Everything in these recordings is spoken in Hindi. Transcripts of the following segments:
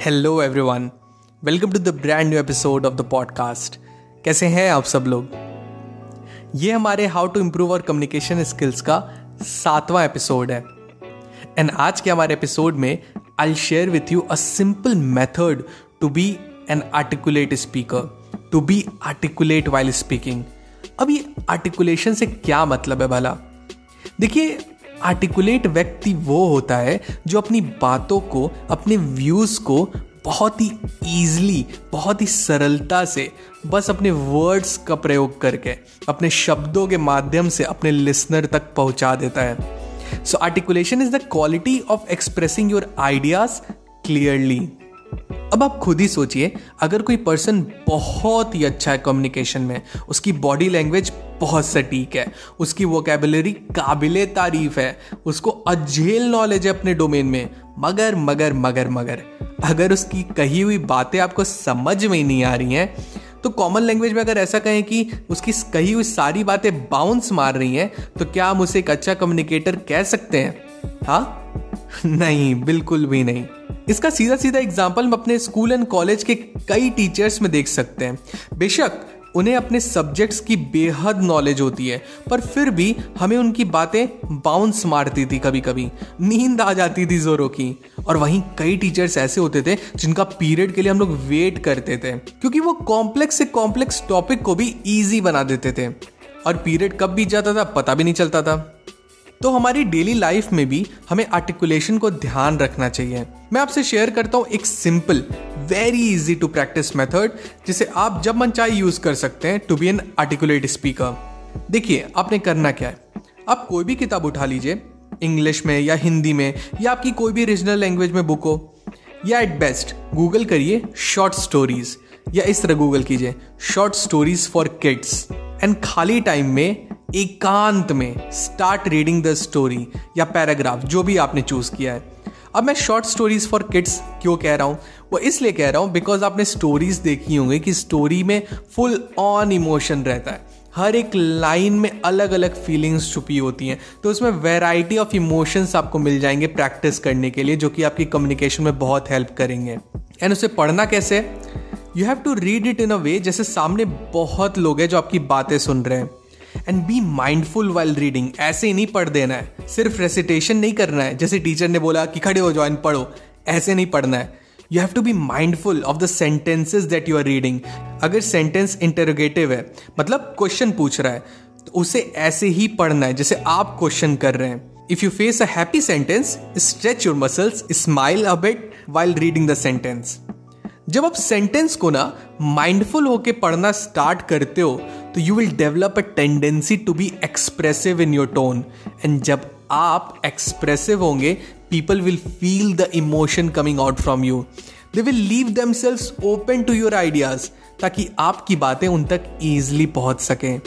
hello everyone welcome to the brand new episode of the podcast कैसे हैं आप सब लोग? ये हमारे how to improve our communication skills का सातवां एपिसोड है। एंड आज के हमारे एपिसोड में I share with you a simple method to be an articulate speaker to be articulate while speaking अब ये आर्टिकुलेशन से क्या मतलब है भला? देखिए आर्टिकुलेट व्यक्ति वो होता है जो अपनी बातों को, अपने व्यूज़ को बहुत ही ईजली बहुत ही सरलता से, बस अपने वर्ड्स का प्रयोग करके, अपने शब्दों के माध्यम से अपने लिसनर तक पहुँचा देता है। So articulation is the quality of expressing your ideas clearly अब आप खुद ही सोचिए, अगर कोई पर्सन बहुत ही अच्छा है कम्युनिकेशन में, उसकी बॉडी लैंग्वेज बहुत सटीक है, उसकी वोकेबलरी काबिल तारीफ़ है, उसको अजेल नॉलेज है अपने डोमेन में, मगर मगर मगर मगर, अगर उसकी कही हुई बातें आपको समझ में नहीं आ रही हैं तो कॉमन लैंग्वेज में अगर ऐसा कहें कि उसकी कही हुई सारी बातें बाउंस मार रही हैं तो क्या हम उसे एक अच्छा कम्युनिकेटर कह सकते हैं? हाँ? नहीं, बिल्कुल भी नहीं। इसका सीधा सीधा एग्ज़ाम्पल हम अपने स्कूल एंड कॉलेज के कई टीचर्स में देख सकते हैं। बेशक, उन्हें अपने सब्जेक्ट्स की बेहद नॉलेज होती है, पर फिर भी हमें उनकी बातें बाउंस मारती थी कभी कभी नींद आ जाती थी जोरों की। और वहीं कई टीचर्स ऐसे होते थे, जिनका पीरियड के लिए हम लोग वेट करते थे, क्योंकि वो कॉम्प्लेक्स से कॉम्प्लेक्स टॉपिक को भी ईजी बना देते थे। और पीरियड कब बीत जाता था, पता भी नहीं चलता था। तो हमारी डेली लाइफ में भी हमें आर्टिकुलेशन को ध्यान रखना चाहिए। मैं आपसे शेयर करता हूँ एक simple very easy to practice method जिसे आप जब मन चाहे यूज़ कर सकते हैं to be an articulate speaker देखिए, आपने करना क्या है? आप कोई भी किताब उठा लीजिए इंग्लिश में या हिंदी में, या आपकी कोई भी रीजनल लैंग्वेज में बुक हो, या एट बेस्ट गूगल करिए शॉर्ट स्टोरीज या इस तरह गूगल कीजिए short stories for kids and खाली टाइम में एकांत में स्टार्ट रीडिंग द स्टोरी या पैराग्राफ जो भी आपने चूज़ किया है। अब मैं शॉर्ट स्टोरीज फॉर किड्स क्यों कह रहा हूँ? वो इसलिए कह रहा हूँ बिकॉज़ आपने स्टोरीज देखी होंगी कि स्टोरी में फुल ऑन इमोशन रहता है। हर एक लाइन में अलग अलग फीलिंग्स छुपी होती हैं। तो उसमें वेराइटी ऑफ़ इमोशंस आपको मिल जाएँगे प्रैक्टिस करने के लिए, जो कि आपकी कम्युनिकेशन में बहुत हेल्प करेंगे। एंड उसे पढ़ना कैसे you have to read it in a way जैसे सामने बहुत लोग हैं जो आपकी बातें सुन रहे हैं। And be mindful while reading ऐसे ही नहीं पढ़ देना है। सिर्फ़ रेसिटेशन नहीं करना है। जैसे टीचर ने बोला कि खड़े हो जाओ एंड पढ़ो। ऐसे नहीं पढ़ना है। You have to be mindful of the sentences that you are reading अगर सेंटेंस इंटरोगेटिव है मतलब क्वेश्चन पूछ रहा है तो उसे ऐसे ही पढ़ना है जैसे आप क्वेश्चन कर रहे हैं। If you face a happy sentence stretch your muscles smile a bit while reading the sentence जब आप सेंटेंस को ना माइंडफुल होके पढ़ना स्टार्ट करते हो तो you will develop a tendency to be expressive in your tone and जब आप एक्सप्रेसिव होंगे people will feel the emotion coming out from you they will leave themselves open to your ideas ताकि आपकी बातें उन तक ईजिली पहुँच सकें।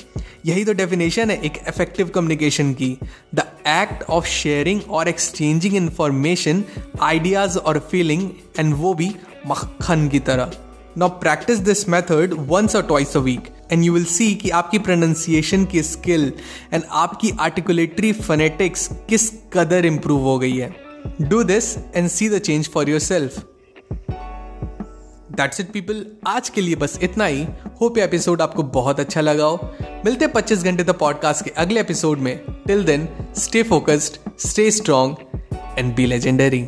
यही तो डेफिनेशन है एक इफ़ेक्टिव कम्युनिकेशन की। द एक्ट ऑफ़ शेयरिंग और एक्सचेंजिंग इंफॉर्मेशन आइडियाज़ और फीलिंग एंड वो भी मक्खन की तरह। Now practise this method once और twice a week and you will see कि आपकी प्रोनाउंसिएशन की स्किल एंड आपकी आर्टिकुलेटरी फनेटिक्स किस कदर इंप्रूव हो गई है। Do this and see the change for yourself that's it people आज के लिए बस इतना ही। होप ये एपिसोड आपको बहुत अच्छा लगा हो। मिलते हैं पच्चीस घंटे तक पॉडकास्ट के अगले एपिसोड में। Till then stay focused stay strong and be legendary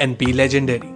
and be legendary.